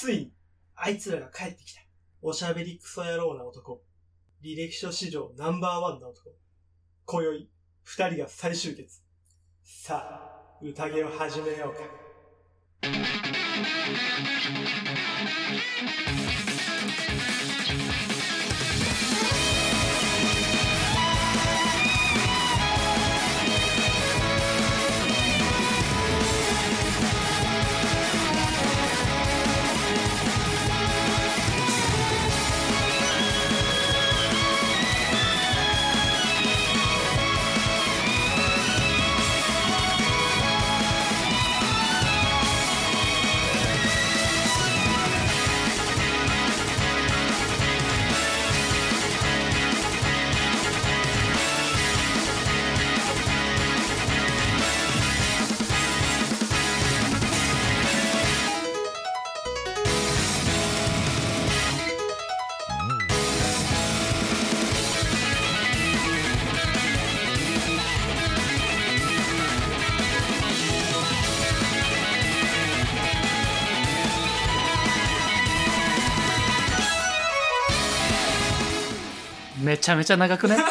ついに、あいつらが帰ってきた。おしゃべりクソ野郎な男。履歴書史上ナンバーワンな男。今宵、二人が再集結。さあ、宴を始めようか。めちゃめちゃ長くね？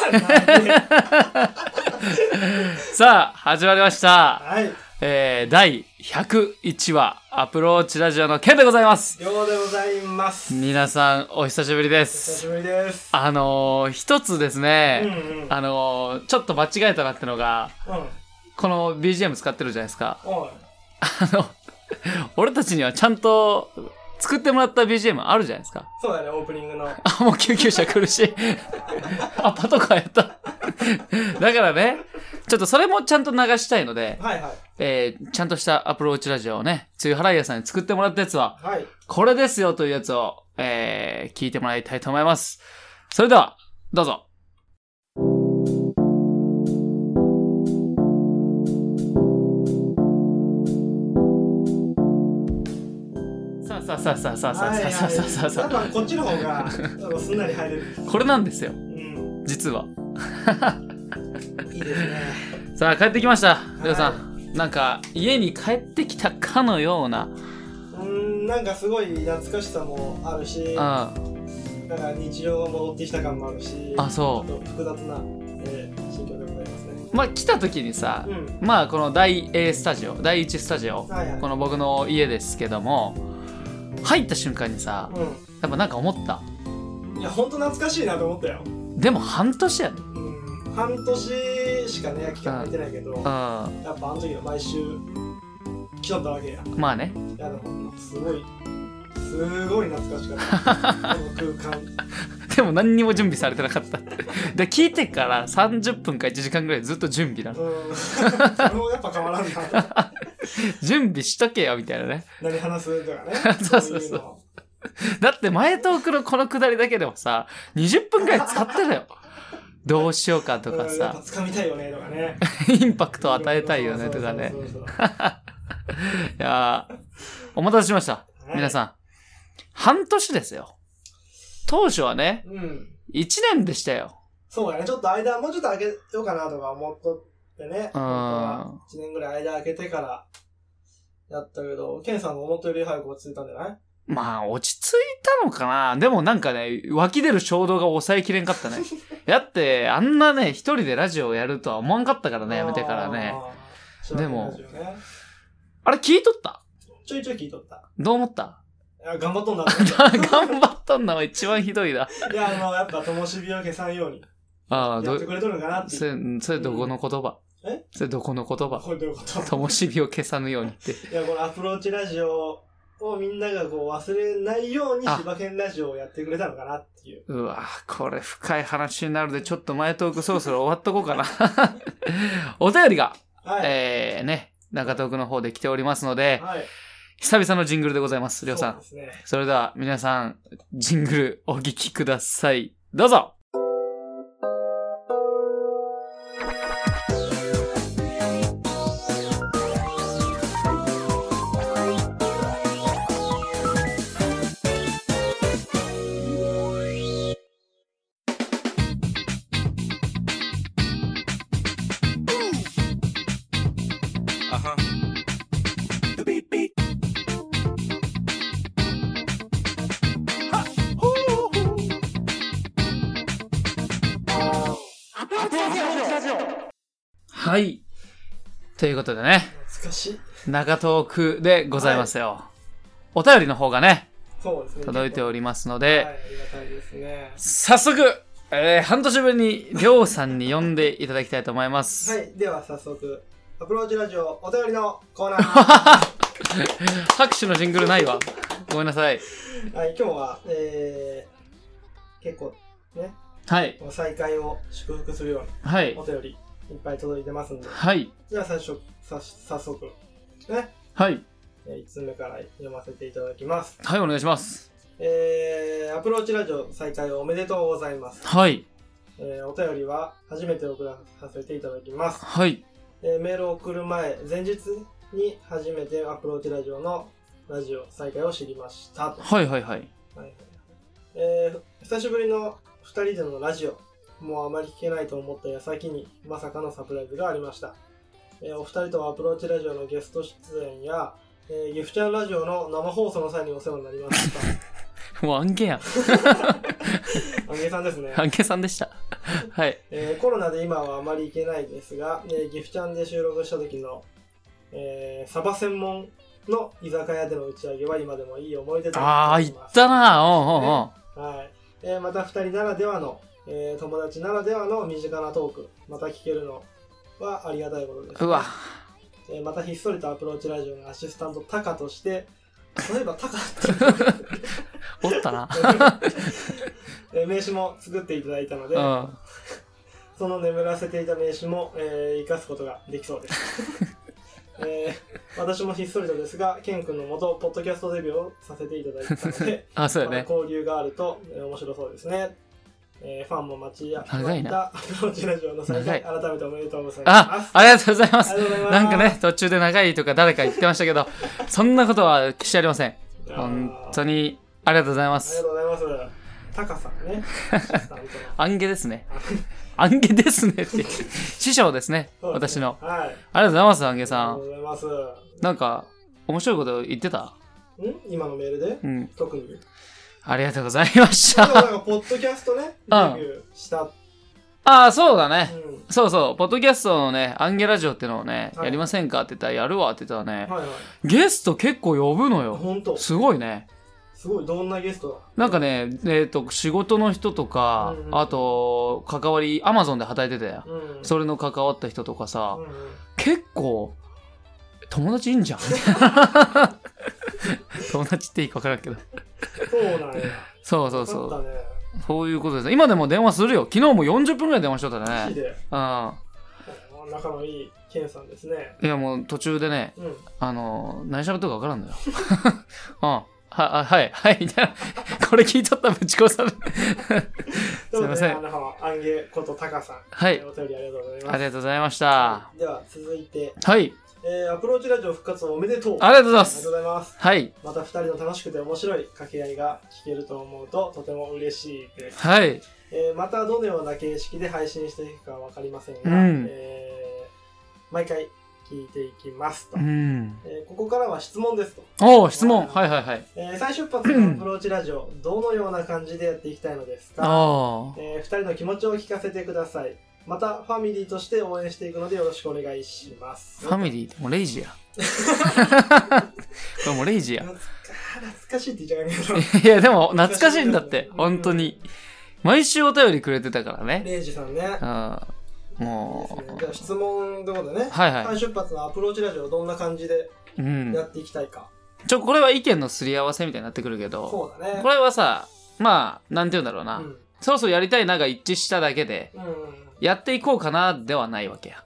さあ始まりました、はい。えー、第101話アプローチラジオのケンでございますようでございます。皆さんお久しぶりで久すしぶりです。あのー、一つですうんね、うん。あのー、ちょっと間違えたなってのがうん。この BGM 使ってるじゃないですか。あの 俺たちにはちゃんと作ってもらった BGM あるじゃないですかそうだね、オープニングの。あ、もう救急車来るし。あ、パトカーやった。だからね、ちょっとそれもちゃんと流したいので、はいはい。えー、ちゃんとしたアプローチラジオをね、つゆはらいやさんに作ってもらったやつは、はい。これですよというやつを、えー、聞いてもらいたいと思います。それでは、どうぞ。さあさあさあさあさあさあさあさあさあさあこっちの方が、すんなり入れる。これなんですよ、うん。実は。いいですね。さあ帰ってきましたいりょうさんなんか家に帰ってきたかのようなうん、なんかすごい懐かしさもあるし、あなんか日常が戻ってきた感もあるし、あそう複雑な、心境でございますね。まあ来た時にさうん。まあこの第 A スタジオ第1スタジオはいはい。この僕の家ですけども入った瞬間にさうやっぱなんか思ったん。いや、ほんと懐かしいなと思ったよ。でも半年やでうん。半年しかね、期間空いてないけど、うんやっぱあの時の毎週来とったわけや。まあねいや、でも、すごい、すごい懐かしかった。この空間。でも何にも準備されてなかったで聞いてから30分か1時間ぐらいずっと準備なのうん。それもやっぱ変わらんな。準備しとけよみたいなね何話すとかね。そうそうそういのだって前トークのこのくだりだけでもさ20分ぐらい使ってたよどうしようかとかうんやっぱさ掴みたいよねとかね。インパクトを与えたいよねとかねそうそうそういやーお待たせしましたそう皆さん半年ですよ当初はねうん。1年でしたよそうやね。ちょっと間、もうちょっと開けようかなとか思っとってね。うん1年ぐらい間開けてからやったけど、ケンさんが思ったより早く落ち着いたんじゃない？まあ落ち着いたのかなでもなんかね湧き出る衝動が抑えきれんかったね だってあんなね一人でラジオをやるとは思わんかったからねやめてからね。でもねあれ聞いとった？ちょいちょい聞いとった。どう思った？いや、頑張っとんだ 頑張っとんのは一番ひどいな。いや、あの、やっぱ、灯火を消さんように、ああ、どやってくれとるんかなってそ。れ、それどこの言葉？え？それどこの言葉？こ れどういうこと？灯火を消さぬようにって。いや、このアプローチラジオをみんながこう忘れないようにあ柴犬ラジオをやってくれたのかなっていう。うわこれ深い話になるで、ちょっと前トークそろそろ終わっとこうかな。お便りが、はい。えー、ね、中トークの方で来ておりますので、はい。久々のジングルでございます。りょうさん。そね。それでは皆さん、ジングルお聞きください。どうぞ長トークでございますよ。お便りの方がね、そうですね。届いておりますのはい、で、ありがたいですね。早速、えー、半年ぶりにりょうさんに呼んでいただきたいと思います。はい、では早速、アプローチラジオお便りのコーナー。拍手のジングルないわ。ごめんなさい。はい、今日は、えー、結構ね、はい。再会を祝福するようはいなお。便りいっぱい届いてますんで、はい。じゃあ最初、さ早速、ね、はい。えー1つ目から読ませていただきます。はい、お願いします。えー、アプローチラジオ再開おめでとうございます。はい。えー、お便りは初めて送らさせていただきます。はい。えーメールを送る前、前日に初めてアプローチラジオのラジオ再開を知りました。とはいはいはい。はいえー久しぶりの2人でのラジオ、もうあまり聞けないと思った矢先にまさかのサプライズがありました。えーお二人とはアプローチラジオのゲスト出演や、えーギフちゃんラジオの生放送の際にお世話になりました。もう案件やん。あげさんですね。案件さんでした。はい。えーコロナで今はあまり行けないですが、えーギフちゃんで収録した時の、えーサバ専門の居酒屋での打ち上げは今でもいい思い出とああ、行ったなおうおうおう。はいえーまた2人ならではの、えー友達ならではの身近なトークまた聞けるのはありがたいことです、うわ。えーまたひっそりとアプローチラジオのアシスタントタカとして そういえばタカって、おったな。えー名刺も作っていただいたので、うん。その眠らせていた名刺も、えー、生かすことができそうです。えー私もひっそりとですが、ケン君のもと、ポッドキャストデビューをさせていただいたので、あ、そうやまあね。交流があると、えー面白そうですね。えーファンも待ちや長いなラジオの再開、長改めておめでとうございます。あ、ありがとうございます。なんかね、途中で長いとか誰か言ってましたけど、そんなことはしてありません。本当にありがとうございまありがすと。うございます。タカさんね。アンゲですね。アンゲですねって。師匠ですね。すね私の。はい。ありがとうございます、アンゲさありがとうんご。ざいます。なんか、面白いこと言ってた？ん？今のメールで？うん。特に。ありがとうございましでもなんた。か、ポッドキャストね、デビうんューした。うああ、そうだね。ん。そうそう、ポッドキャストのね、アンゲラジオってのをね、はいやりませんかって言ったら、やるわって言ったらね、はいはい。ゲスト結構呼ぶのよ。ほんと。すごいね。すごい、どんなゲストなんかね、えっ、と、仕事の人とか、うんうんあと、関わり、アマゾンで働いてたよ。だうん。それの関わった人とかさ、うんうん結構、友達いいんじゃん 友達っていいか分からんけど。そうなんや。そうそうそう。ね。そういうことです。今でも電話するよ。昨日も40分ぐらい電話しとったね。マジで？うん。仲のいいケンさんですね。いやもう途中でね、うん。あの、何喋っとるか分からんのよ。うん。は、あはい、はい、みたいな。これ聞いとったらぶち殺される。すいませんあの、アンゲことタカさん。はい。お便りありがとうございます。ありがとうございました。では、続いて、はい。えー、アプローチラジオ復活おめでとう。ありがとうございまありがすとう。ございます。はい。また二人の楽しくて面白い掛け合いが聞けると思うととても嬉しいです。はい。えーまたどのような形式で配信していくかわかりませんが、うんえー毎回聞いていきますと、うん。えーここからは質問ですと、おお、質問。はいはいはい。えー再出発のアプローチラジオどのような感じでやっていきたいのですか、あえー二人の気持ちを聞かせてくださいまたファミリーとして応援していくのでよろしくお願いしますあ。ファミリー、もうレイジや。これもうレイジや。懐かしいって言っちゃうけど いや、でも懐かしいんだって。本当に。毎週お便りくれてたからね。レイジさんねうん。もいいですねじゃあ質問ということでね、う、はいは再出発のアプローチラジオどんな感じでや。っていきたいか、ちょ、これは意見のすり合わせみたいになってくるけど、そうだねこれはさ、まあ、なんて言うんだろうな。うんそろそろやりたいなが一致しただけで、うんやっていこうかなではないわけや。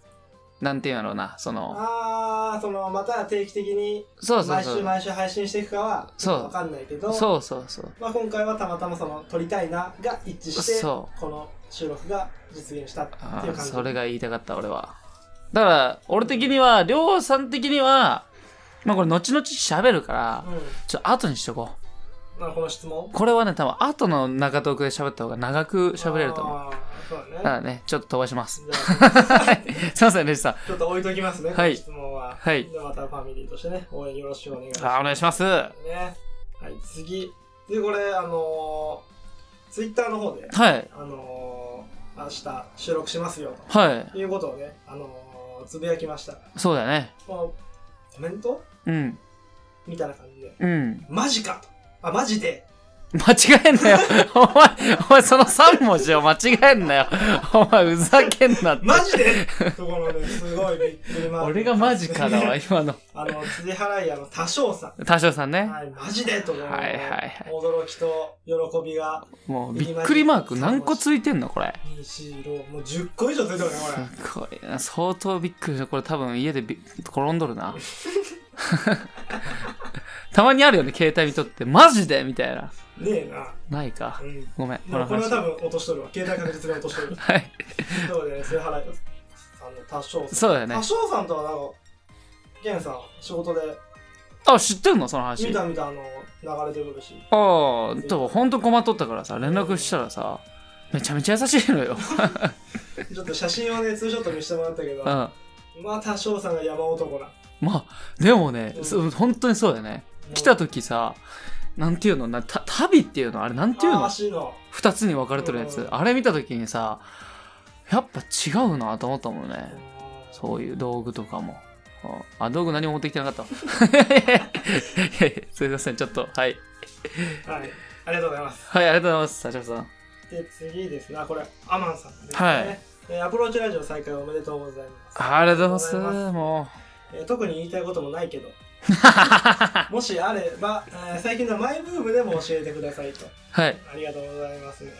なんて言うんだろうな。その、ああそのまた定期的に毎週そうそうそう。毎週配信していくかはそう。わかんないけど。そうそうそう。まあ、今回はたまたまその撮りたいなが一致してそこの収録が実現したっていう感じ。それが言いたかった俺は。だから俺的にはりょうさん的にはまあこれ後々喋るからうん。ちょっと後にしとこまあ、この質問。うこれはね多分後の中トークで喋った方が長く喋れると思う。あー。そうだからねちょっと飛ばしますすいませんレジさんちょっと置いときますね、はい質問は。はいで、またファミリーとしてね、応援よろしくお願いします。あお願いしますね。はい、次。で、これ、あのー、ツイッターの方で、はいあのー、明日収録しますよ、とはいいうことをね、あのつぶやきました。そうだよね。コメント？うん。みたいな感じで。うん。マジかと。あ、マジで。間違えんなよ。お前、お前その3文字を間違えんなよ。お前、ふざけんなって。マジで？ところで、すごいびっくりマーク 俺がマジかだわ、今の。あの、辻払い屋の多少さん。多少さんね。はい、マジでところのはいはいはい驚きと喜びが、もう、びっくりマーク何個ついてんのこれ。2、4、6、もう10個以上ついてるね、これ。すごいな。相当びっくりした。これ多分家でび転んどるな。たまにあるよね、携帯見とって。マジでみたいな。ねえな。ないかう。ん。ごめん。でもこれは多話分落としとるわ。携帯確実に落としとる。はい。ということでね、それ払い、あの、多少さん。そうだよね多。少さんとはなんか、ゲンさん、仕事で、あ、知ってんの？その話。見た見た、あの、流れてくるし。ああ、多分ほんと困っとったからさ、連絡したらさ、めちゃめちゃ優しいのよ。ちょっと写真をね、ツーショット見せてもらったけど、うん。まあ、多少さんが山男な。まあ、でもね、うん本当にそうだよね。来た時さ、なんていうの？な、た旅っていうの？あれなんていうの？二つに分かれてるやつ。うんあれ見た時にさ、やっぱ違うなと思ったもんね。そういう道具とかも。あ、道具何も持ってきてなかった。すいません、ちょっと。はい。はい。ありがとうございます。はい、ありがとうございます、社長さん。で、次ですね。あこれ、アマンさんですね。はいえーアプローチラジオ再開おめでとうございます。ありがとうございます。もえー特に言いたいこともないけど、う。もしあれば、えー最近のマイブームでも教えてくださいと。はい。ありがとうございますね。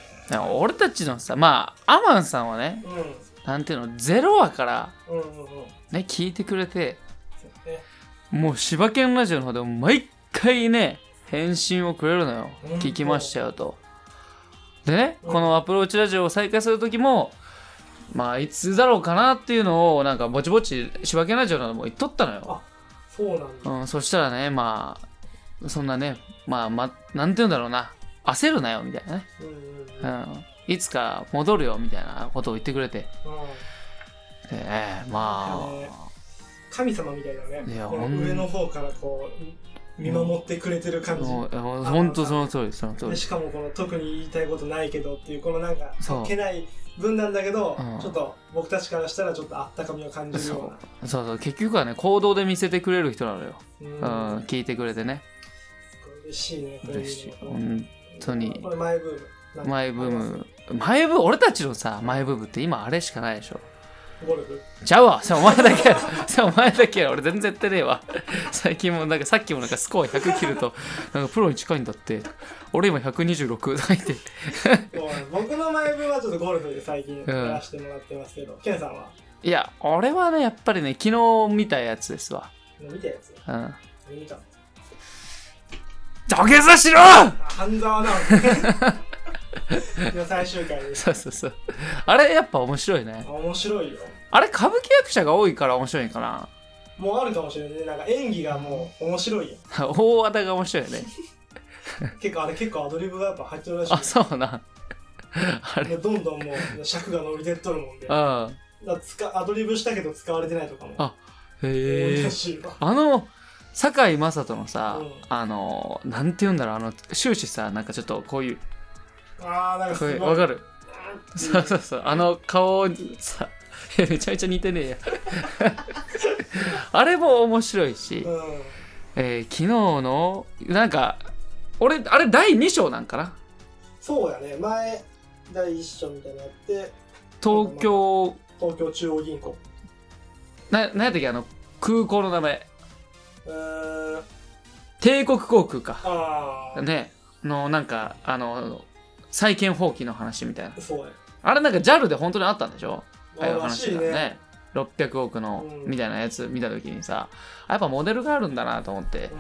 俺たちのさ、まあ、アマンさんはね、うなんていうの、ゼロ話からん。うんうんうん。ね、聞いてくれて、そうね。もう柴犬ラジオの方でも毎回ね、返信をくれるのようん。聞きましたよと。でね、うんこのアプローチラジオを再開する時も、まあ、いつだろうかなっていうのを、なんかぼちぼち柴犬ラジオなども言っとったのよ。そうなんだ。うん、そしたらね、まあ、そんなね、まあ、ま、なんて言うんだろうな、焦るなよ、みたいなね。うんうんうん。ううんん。いつか戻るよ、みたいなことを言ってくれて。でね、まねあ、神様みたいだね。いや上の方からこう、見守ってくれてる感じ。もうほんとその通り、その通り。でしかもこの特に言いたいことないけどっていうこのなんかそうけない文なんだけど、うんちょっと僕たちからしたらちょっとあったかみを感じるようなそうそう、結局はね、行動で見せてくれる人なのよ。ううん、ん聞いてくれてね。嬉しいねこういうの嬉しい。本当にこれマイブームなんかマイブーム。マイブーム、俺たちのさ、マイブームって今あれしかないでしょ。ゴルフ？ちゃうわ。それお前だけやろ。それお前だけやろ。俺全然やってねえわ。最近もなんかさっきもなんかスコア100切ると、なんかプロに近いんだって。俺今126とか言って。僕のマイブームはちょっとゴルフで最近やらせてもらってますけど、ケンさんは？いや、俺はね、やっぱりね、昨日見たやつですわ。見たやつ？うん。見た土下座しろあ半沢直樹 の最終回ですそうそうそう。あれやっぱ面白いね。面白いよあれ歌舞伎役者が多いから面白いんかな。もうあるかもしれないねなんか演技がもう面白いよ 大和田が面白いよね。結構あれ結構アドリブがやっぱ入ってるらしい。あ、そうな。あれ。どんどんもう尺が伸びてっとるもんで。うん。だかアドリブしたけど使われてないとかも。あへえあの、堺雅人のさ、うん。あの、なんて言うんだろう、あの、終始さ、なんかちょっとこういう、あーなんかすごい。わかる？うん。そうそうそう、あの顔にさ、めちゃめちゃ似てねえや。あれも面白いし、うん。えー昨日の、なんか、俺、あれ第2章なんかな？そうやね。前第一章みたいなって。東京、東京中央銀行。な、なんやったっけ、あの、空港の名前。帝国航空か。ああね、の、なんか、あの、債権放棄の話みたいな。そうや。あれなんか JAL で本当にあったんでしょ？ああいうら話しいねがね。600億のうん。みたいなやつ見た時にさ、やっぱモデルがあるんだなと思って。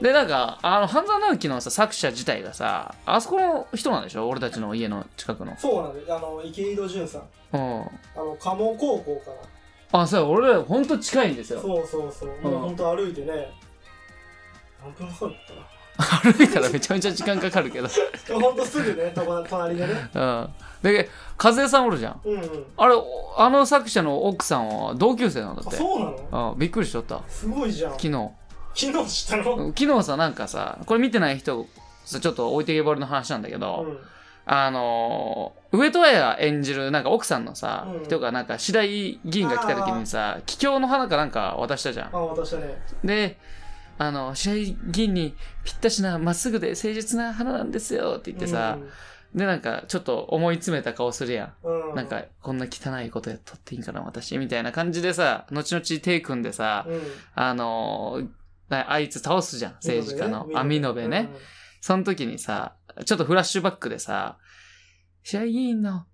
で、なんか、あの、半沢直樹のさ、作者自体がさ、あそこの人なんでしょ？俺たちの家の近くの。そうなんであの池井戸潤さん。うん。あの鴨高校からあ、そう、俺らほんと近いんですよ。そうそうそう。もううんほんと歩いてね何分かかるの歩いたらめちゃめちゃ時間かかるけど。ほんとすぐね隣でねうん。で、和江さんおるじゃん。うんうんあれ、おあの作者の奥さんは同級生なんだって。あそうなの？うん、びっくりしとった。すごいじゃん昨日。昨日知ったの？昨日さ、なんかさ、これ見てない人、さちょっと置いてけぼりの話なんだけど、あのー、上戸彩演じるなんか奥さんのさ、うん人がなんか白井議員が来た時にさ、桔梗の花かなんか渡したじゃん。あ、私はね。で、あの、白井議員にぴったしな、まっすぐで誠実な花なんですよって言ってさ、で、なんかちょっと思い詰めた顔するやん。うん、うん。なんか、こんな汚いことやっとっていいんかな、私。みたいな感じでさ、後々手組んでさ、うん、あのあいつ倒すじゃん、政治家の。あ、美美濃部ね。。その時にさ、ちょっとフラッシュバックでさ、試合議員の、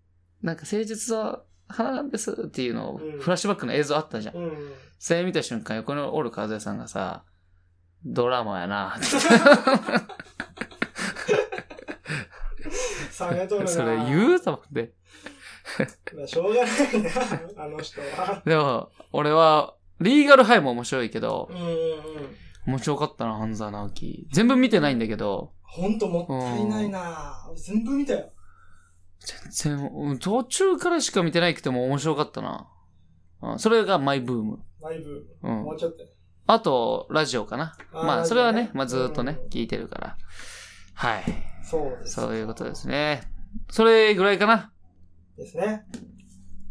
なんか誠実の花なんですっていうのを、うんフラッシュバックの映像あったじゃん。うん。うん。それ見た瞬間、横におる和也さんがさ、ドラマやな下げとる。それ言うと思って。まあしょうがないな、あの人は。でも、俺は、リーガルハイも面白いけどう、んうんうん。面白かったな、半沢直樹。全部見てないんだけど、ほんともったいないな全部見たよ。全然、うん途中からしか見てないくても面白かったな。うんそれがマイブーム。ライブ。うんもうちょっと。あと、ラジオかな。あーまあ、それはね、まあずーっとねうん、聞いてるから。はい。そうです。そういうことですね。それぐらいかな。ですね。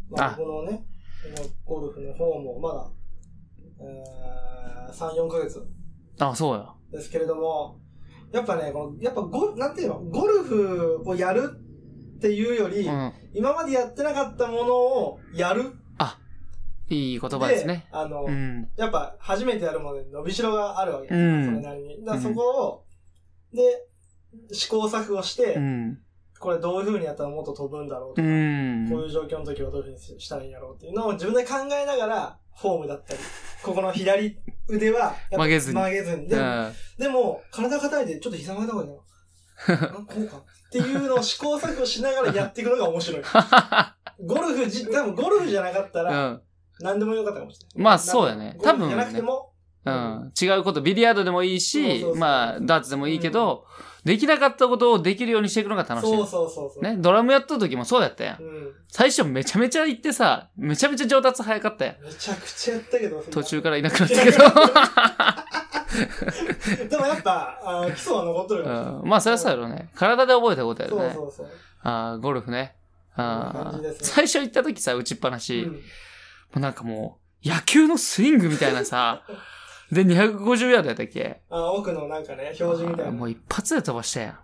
まあ、あこのね、このゴルフの方もまだ、えー、3、4ヶ月あ、そうや。ですけれども、やっぱね、このやっぱゴ、なんていうの、ゴルフをやるっていうより、うん。今までやってなかったものをやるいい言葉ですね。あの、うん。やっぱ初めてやるもので伸びしろがあるわけですよ、うんそれなりに。だそこを、で、試行錯誤して、うん。これどういう風にやったらもっと飛ぶんだろうとうか、ん。こういう状況の時はどういう風にしたらいいんだろうっていうのを自分で考えながら、フォームだったり、ここの左腕は曲げずに曲げずに。でも、でも体硬いでちょっと膝曲げた方がいいな。こうか。っていうのを試行錯誤しながらやっていくのが面白い。ゴルフじ、多分ゴルフじゃなかったうら、ん。何でもよかったかもしれない。まあそうだねゴルフじゃなくても、うん。違うこと、ビリヤードでもいいしまあ、ダーツでもいいけど、できなかったことをできるようにしていくのが楽しい。そうそうそうそう。ね、ドラムやった時もそうやったやん。うん。最初めちゃめちゃ行ってさ、めちゃめちゃ上達早かったやん。めちゃくちゃやったけど、途中からいなくなったけど。でもやっぱ、あー基礎は残っとるから。うん、まあ、それはそうやろね。体で覚えたことやろね。そうそうそう。あーゴルフね。あね最初行った時さ、打ちっぱなし、もうんうなんかもう、野球のスイングみたいなさ、で、250ヤードやったっけ？あー奥のなんかね、表示みたいな。もう一発で飛ばしたやん。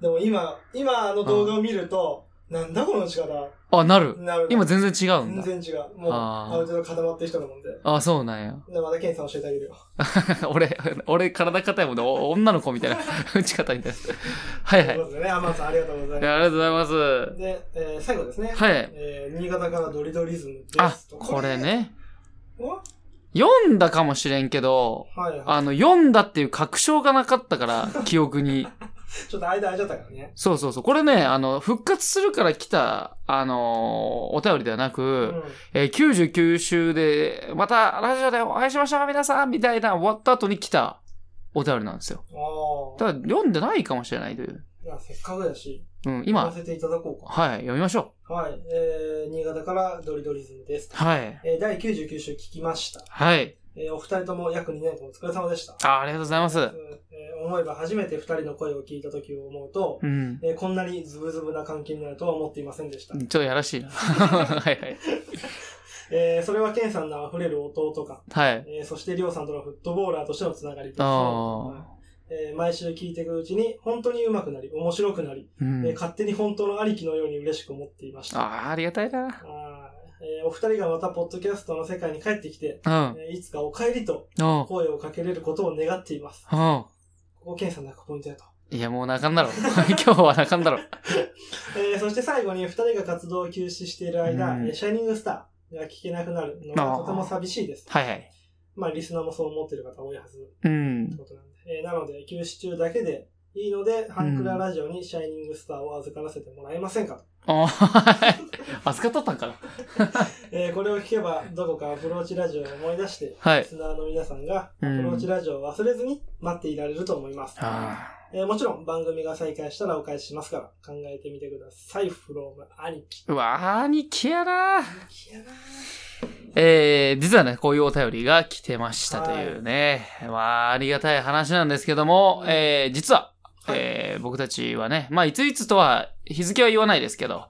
でも今、今の動画を見ると、なんだこの打ち方？あ、なる。なる。今全然違うんだ。全然違う。もう、あーある程度固まってる人なもんで。あ、そうなんや。で、またケンさん教えてあげるよ。俺、俺体硬いもんで、お女の子みたいな 打ち方みたいな。はいはい。いということでね、アマンさんありがとうございまやありがとうございます。す。で、えー最後ですね。はい。えー新潟からドリドリズムです。あ、これ。ね。お？読んだかもしれんけど、はいはい。あの、読んだっていう確証がなかったから、記憶に。ちょっと間空いちゃったからね。そうそうそう。これね、あの、復活するから来た、あのーお便りではなく、うん。えー99週で、またラジオでお会いしましょう、皆さんみたいな終わった後に来たお便りなんですよ。ああ。ただ、読んでないかもしれないという。いや、せっかくだし、うん、今、読ませていただこうか。はい、読みましょはい。えー、新潟からドリドリズムです。う。はい。えー、第99週聞きました。はい。えー、お二人とも約2年間お疲れ様でした。あありがとうございます。うんえー思えば初めて二人の声を聞いた時を思うと、うん。えーこんなにズブズブな関係になるとは思っていませんでしたちょ。っとやらしいな。はいはい。えーそれはケンさんの溢れる弟感、はい。えーそしてリョウさんとのフットボーラーとしてのつながりとあえー毎週聞いていくうちに本当に上手くなり、面白くなり、あ。うんえー。勝手に本当の兄貴のように嬉しく思っていました。ああ、ありがたいな。あーえーお二人がまたポッドキャストの世界に帰ってきて、うん。えーいつかお帰りと声をかけれることを願っています。おうここケンさんの泣くポイントやと。いや、もう泣かんだろ。今日は泣かんだろ。えーそして最後に二人が活動を休止している間、うんえーシャイニングスターが聞けなくなるのがとても寂しいです。はいはい。まあ、リスナーもそう思っている方多いはずうんって。ことなんで。えーなので、休止中だけでいいので、ハンクララジオにシャイニングスターを預からせてもらえませんかと。あはい。預かっとったんかな えーこれを聞けば、どこかアプローチラジオを思い出して、はい。リスナーの皆さんがアうんプローチラジオを忘れずに待っていられると思います。あえーもちろん番組が再開したらお返ししますから、考えてみてください。フローム兄貴。ーうわー、兄貴やな兄貴やなえー、実はね、こういうお便りが来てましたというね。まあ、ありがたい話なんですけども、えー、実は、はいえー僕たちはね、まあ、いついつとは日付は言わないですけど、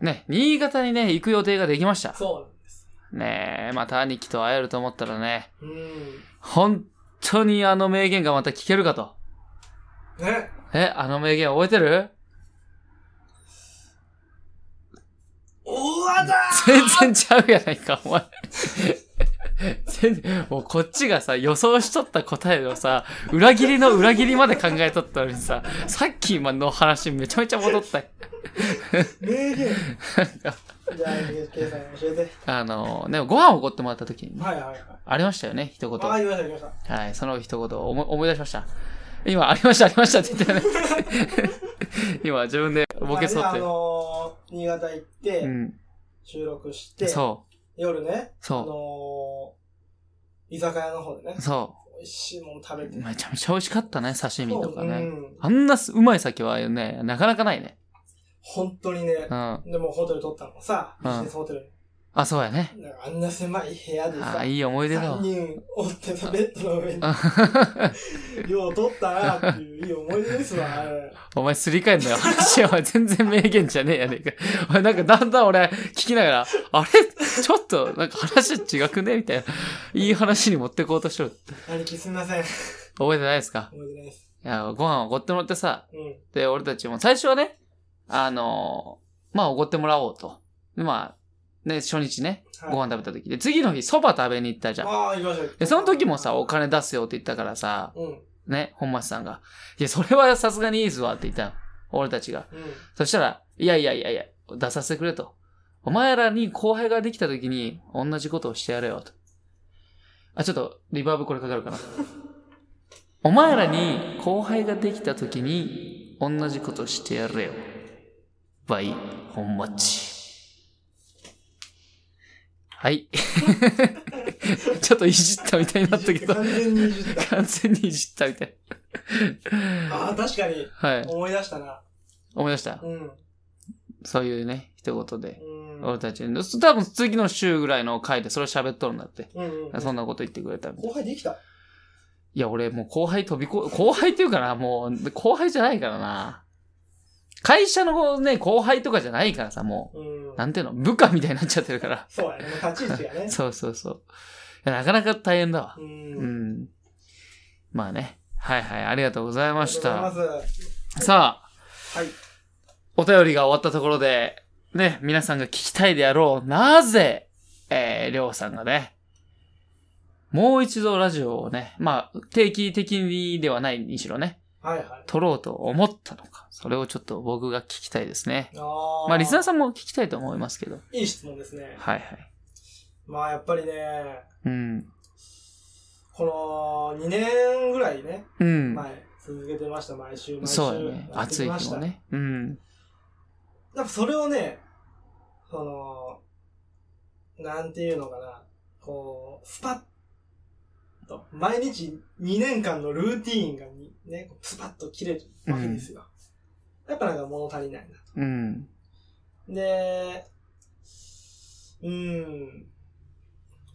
ね、新潟にね、行く予定ができました。そうなんです。ねえ、また兄貴と会えると思ったらね、うん。本当にあの名言がまた聞けるかと。ね。え、あの名言覚えてる？大和だ全然ちゃうやないか、お前。全然、もうこっちがさ、予想しとった答えをさ、裏切りの裏切りまで考えとったのにさ、さっき今の話めちゃめちゃ戻ったよ。名言。じゃあ、ケイさん教えて。あの、でもご飯をおごってもらった時にね、はいはいはい。ありましたよね、一言。あ、は言いました言いました。い、その一言を思い思い出しました。今、ありました、ありましたって言ってね。今、自分でボケそうって。まあのー、新潟行って、うん。収録して、そ夜ね、う、あそのー、居酒屋の方でねう、、そ美味しいもの食べてう。。めちゃめちゃ美味しかったね、刺身とかね。そううんあんなすうまい酒はね、なかなかないね。本当にねう、ん。でもホテル取ったのもさ、ビうんジネスホテルに。あ、そうやね。あんな狭い部屋でさ、ああ、いい思い出だわ3。人おってさ、ベッドの上に、よう取ったなっていういい思い出ですわ、あれ。お前すり替えんなよ。話は全然名言じゃねえやねんか。お前なんかだんだん俺聞きながら、あれ？ちょっとなんか話違くね？みたいな。いい話に持ってこうとしとる。兄貴すみません。覚えてないですか？思い出ないです。いや、ご飯おごってもらってさ、うん。で、俺たちも最初はね、あのーまあおごってもらおうと。で、まあ、ね、初日ね、はいご飯食べた時で、次の日蕎麦食べに行ったじゃん。ああ、行きましょう。で、その時もさ、お金出すよって言ったからさ、うん。ね、本町さんが。いや、それはさすがにいいぞって言ったの。俺たちが。うん。そしたら、いやいやいやいや、出させてくれと。お前らに後輩ができた時に同じことをしてやれよと。あ、ちょっと、リバーブこれかかるかな。お前らに後輩ができた時に同じことしてやれよ。バイ、本町。はい。ちょっといじったみたいになったけど、完全にいじった。完全にいじったみたい。ああ、確かにはい。思い出したな。思い出した？うん。そういうね、一言で。うん。俺たちに。多分次の週ぐらいの回でそれ喋っとるんだって。うんうん。そんなこと言ってくれた後輩できた？いや、俺もう後輩飛びこ、後輩っていうかな、もう後輩じゃないからな。会社のね、後輩とかじゃないからさ、もうんう、。なんていうの？部下みたいになっちゃってるから。そうやね。立ち位置がね。そうそうそう。なかなか大変だわう。。うんん。まあね。はいはい、ありがとうございました。さあ、はい。お便りが終わったところで、ね、皆さんが聞きたいであろう、なぜ、えー、りょうさんがね、もう一度ラジオをね、まあ、定期的にではないにしろね、はいはい。撮ろうと思ったのか、それをちょっと僕が聞きたいですね。ああ。まあ、リスナーさんも聞きたいと思いますけど。いい質問ですね。はいはい。まあやっぱりね、うん。この2年ぐらいね、うん。前続けてました、毎週毎週。そうやね。暑い。日もね。うん。なんかそれをね、その、なんていうのかな、こう、スパッと、毎日2年間のルーティーンがにね、スパッと切れるわけですよ。やっぱなんか物足りないなうん。と。で、うーん。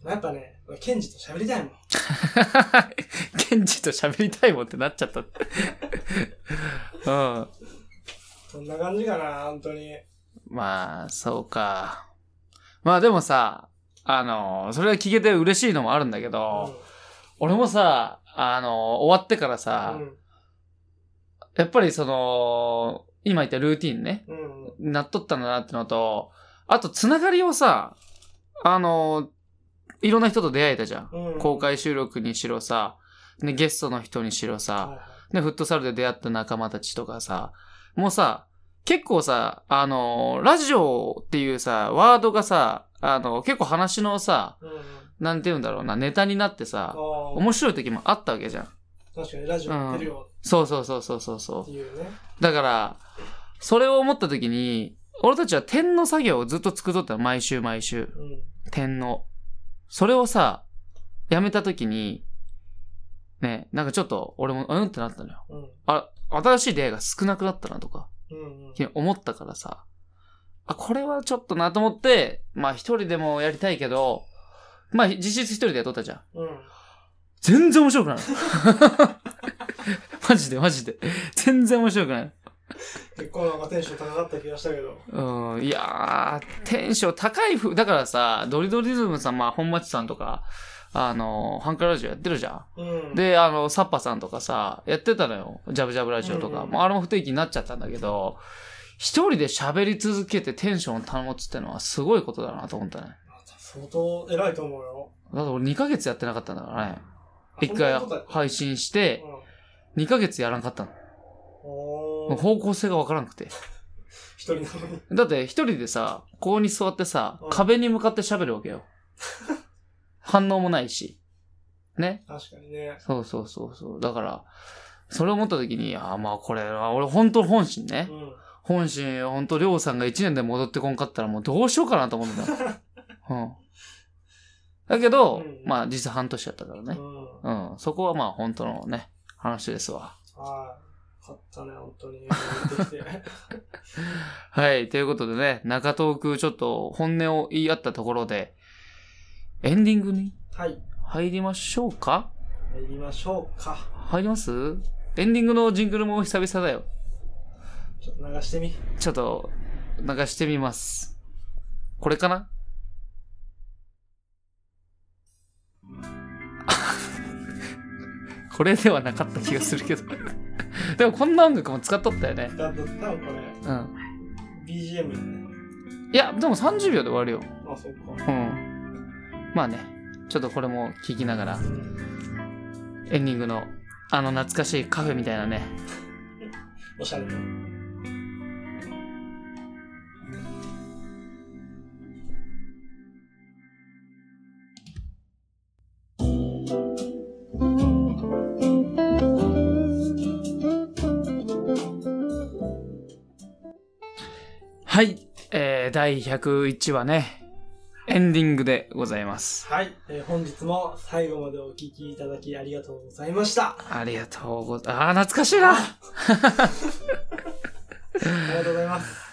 やっぱね、ケンジと喋りたいもん。ケンジと喋りたいもんってなっちゃった。うん。そんな感じかな、本当に。まあ、そうか。まあでもさ、あの、それが聞けて嬉しいのもあるんだけど、俺もさ、あの、終わってからうさ、ん。やっぱりその、今言ったルーティンね、うん。うん。なっとったんだなってのと、あと、つながりをさ、あの、いろんな人と出会えたじゃん。うん。公開収録にしろさ、ね、ゲストの人にしろさ、ね、フットサルで出会った仲間たちとかさ、もうさ、結構さ、あの、ラジオっていうさ、ワードがさ、あの、結構話のさ、うんうん。なんて言うんだろうな、ネタになってさ面白い時もあったわけじゃん。確かにラジオやってるよそうそうそうそうそうそっていうね。う。だから、それを思った時に、俺たちは点の作業をずっと作っとったの、毎週毎週。うん。点の。それをさ、やめた時に、ね、なんかちょっと俺もうんってなったのよ。うん。あ、新しい出会いが少なくなったなとか、うんうん。思ったからさ、あ、これはちょっとなと思って、まあ一人でもやりたいけど、まあ実質一人でやっとったじゃん。うん。全然面白くない。マジでマジで。全然面白くない。結構なんかテンション高かった気がしたけど。うん、いやー、テンション高いふ、だからさ、ドリドリズムさん、まあ、本町さんとか、あの、ハンカラジオやってるじゃうん。ん。、で、あの、サッパさんとかさ、やってたのよ。ジャブジャブラジオとか。うんうんあれも不定期になっちゃったんだけど、一人で喋り続けてテンションを保つってのはすごいことだなと思ったね。相当偉いと思うよ。だって俺2ヶ月やってなかったんだからね。あ一回配信して、うん。2ヶ月やらんかったの。方向性がわからなくて。一人なのに。だって一人でさ、ここに座ってさうん、壁に向かって喋るわけよ。反応もないし。ね。確かにね。そうそうそうそう。だから、それを思った時に、ああまあこれは、俺本当本心ねう。ん。本心、本当りょうさんが1年で戻ってこんかったらもうどうしようかなと思ってた。うん。だけど、うんまあ実際半年やったからね。うん。うん。そこはまあ本当のね、話ですわ。はい。勝ったね、本当に。戻ってきて。はい。ということでね、中東区ちょっと本音を言い合ったところで、エンディングにはい。入りましょうか？入りましょうか。入ります？エンディングのジングルも久々だよ。ちょっと流してみ。ちょっと流してみます。これかな？これではなかった気がするけど。でもこんな音楽も使っとったよね。だと、多分これ、うん。BGM。いや、でも30秒で終わるよ。あ、そっか。うん。まあね、ちょっとこれも聞きながら、エンディングの、あの懐かしいカフェみたいなね、おしゃれな。第101話ね、エンディングでございます。はい、えー本日も最後までお聞きいただきありがとうございました。ありがとうございます。あー、懐かしいな ありがとうございます。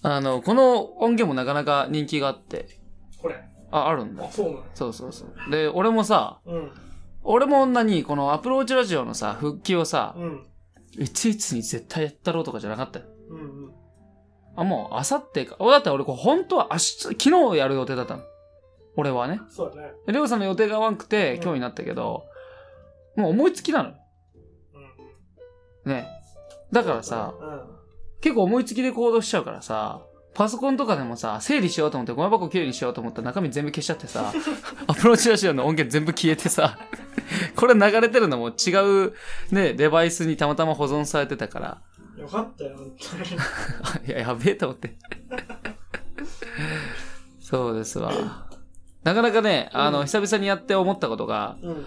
あの、この音源もなかなか人気があって、これ。あ、あるんだあ、。そうなのそうそうそう。で、俺もさ、うん。俺も何このアプローチラジオのさ、復帰をさ、うん。いついつに絶対やったろうとかじゃなかったよ。うんうん。あ、もう、あさってか。俺だって俺これ本当は明日、昨日やる予定だったの。俺はね。そうだね。でりょうさんの予定が合わんくてうん今日になったけど、もう思いつきなのよ。うん。ね。だからさ、うん。結構思いつきで行動しちゃうからさ、パソコンとかでもさ、整理しようと思って、ゴミ箱きれいにしようと思ったら中身全部消しちゃってさ、アプローチラジオの音源全部消えてさ、これ流れてるのも違うね、デバイスにたまたま保存されてたから、よかったよ、本当に。あ いや、やべえと思って。そうですわ。なかなかね、あの、うん久々にやって思ったことが、うん。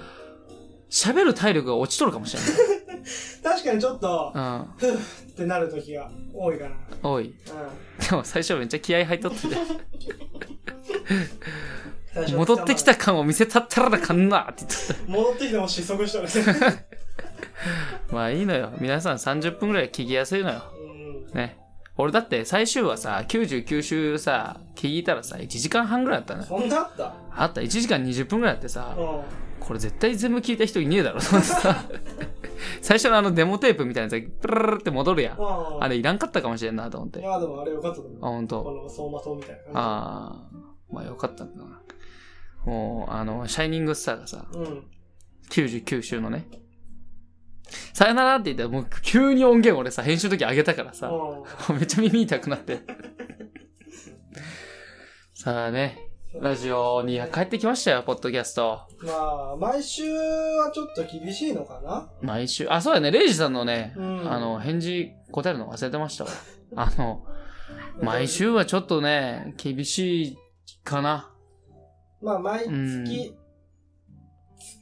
喋る体力が落ちとるかもしれ 確かにちょっと、ない。ふぅってなる時が多いかな。うん。多い。うん。でも最初めっちゃ気合入っとって戻ってきた感を見せたったらなかんなって言っとっ戻ってきても失速したね。た。まあいいのよ。皆さん30分くらい聞きやすいのよ。うん。ね。俺だって最終話さ、99週さ、聞いたらさ、1時間半くらいあったのよ。そんなあった？あった。1時間20分くらいあってさ、うん。これ絶対全部聞いた人いねえだろと思ってさ、最初のあのデモテープみたいなやつがプルルルって戻るやん。うん。あれいらんかったかもしれんなと思って。あ、いや、でもあれよかったと思う。ほんと。この走馬灯みたいな感ああ、まあよかったんだな。もう、あの、シャイニングスターがさ、じ。うん。99週のね、さよならって言ったらもう急に音源俺さ、編集の時上げたからさ、うめっちゃ耳痛くなって。さあね、ラジオに帰ってきましたよ、ポッドキャスト。ん。まあ、毎週はちょっと厳しいのかな？毎週、あ、そうやね、レイジさんのね、うんあの、返事答えるの忘れてましたわ。あの、毎週はちょっとね、厳しいかな。まあ、毎うん月、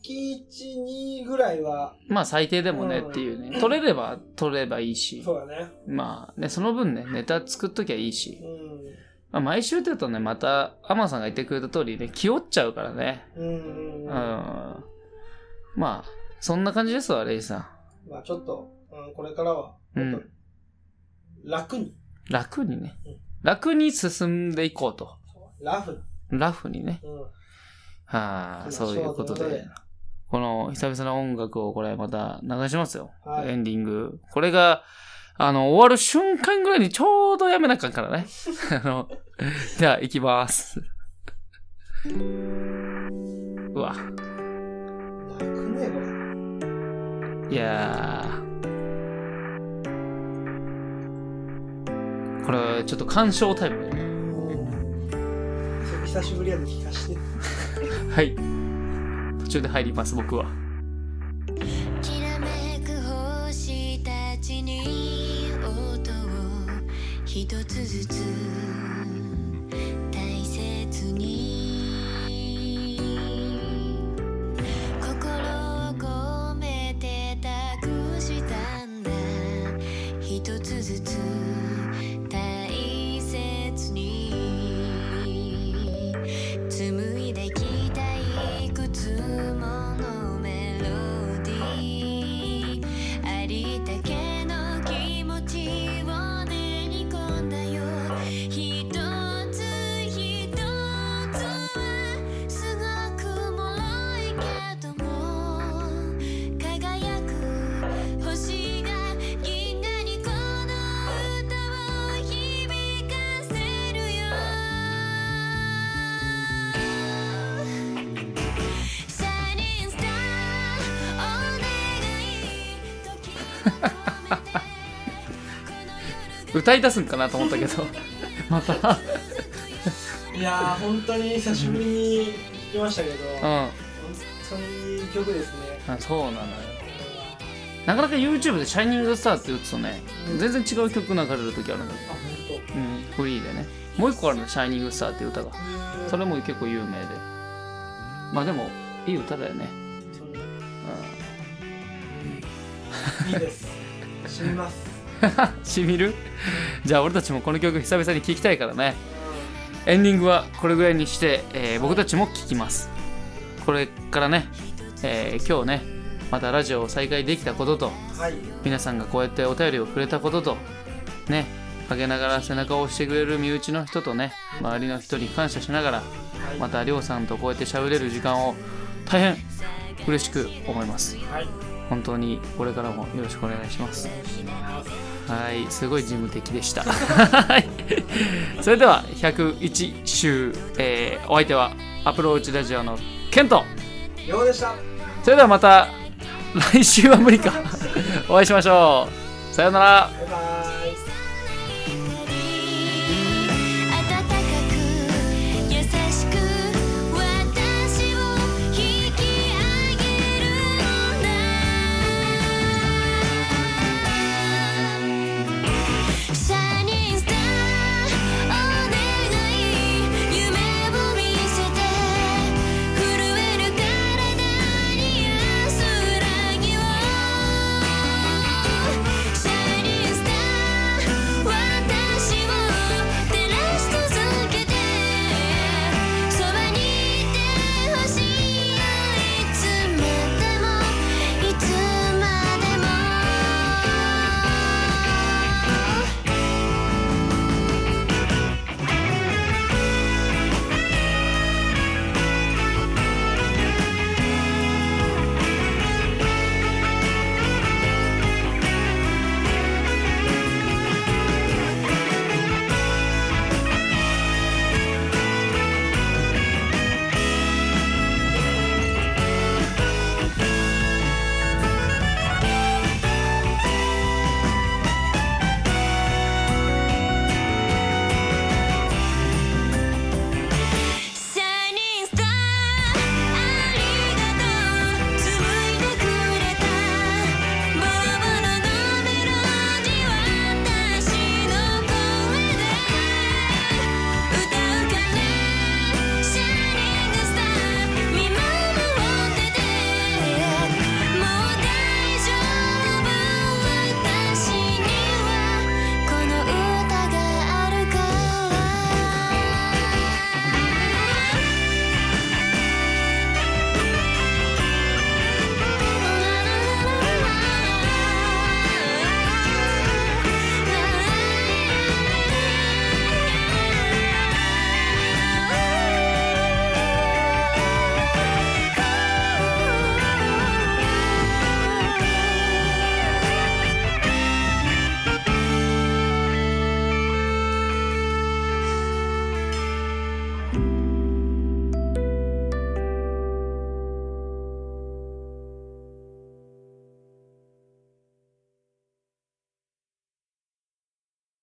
月1、2ぐらいは、まあ最低でもねうんっていうね。取れれば取ればいいし。そうだね。まあね、その分ね、ネタ作っときゃいいし。うん。まあ毎週って言うとね、また、アマさんが言ってくれた通りね、気負っちゃうからね。うんうんううん。ん。ままあ、そんな感じですわ、レイジさあ、ちょっと、うん、これからは、ん。うん。楽に、楽にねうん。楽に進んでいこうと。ラフに。ラフにね。うん。はあ、そういうことで。この久々の音楽をこれまた流しますよ。はいエンディング。これが、あの、終わる瞬間ぐらいにちょうどやめなあかんからね。あの、じゃあ、行きます。うわ。泣くね、これ。いやー。これ、ちょっと鑑賞タイムだね。久しぶりやの聞かして。はい。途中で入ります、僕は。きらめく星たちに音を一つずつ歌い出すんかなと思ったけど。また。いやー、本当に久しぶりに聞きましたけど、うん。本当にいい曲ですね。あそうなのよ。なかなか YouTube でシャイニングスターって打つとね、うん全然違う曲流れる時あるのよ。あ、本うん、フリーでね。もう一個あるの、シャイニングスターっていう歌が。当。それも結構有名で。まあでも、いい歌だよね。そうういいです。死にます。ん。しみる？じゃあ俺たちもこの曲久々に聴きたいからね。エンディングはこれぐらいにして、えー僕たちも聴きます。これからね、えー今日ね、またラジオを再開できたことと、はい。皆さんがこうやってお便りをくれたこととね陰ながら背中を押してくれる身内の人とね周りの人に感謝しながらはい。またりょうさんとこうやって喋れる時間を大変嬉しく思いますはい。本当にこれからもよろしくお願いしますはいすごい事務的でした。はい。それでは101週、えーお相手はアプローチラジオのケント。ようでした。それではまた 来週は無理か。お会いしましょう。さようなら。バイバーイ。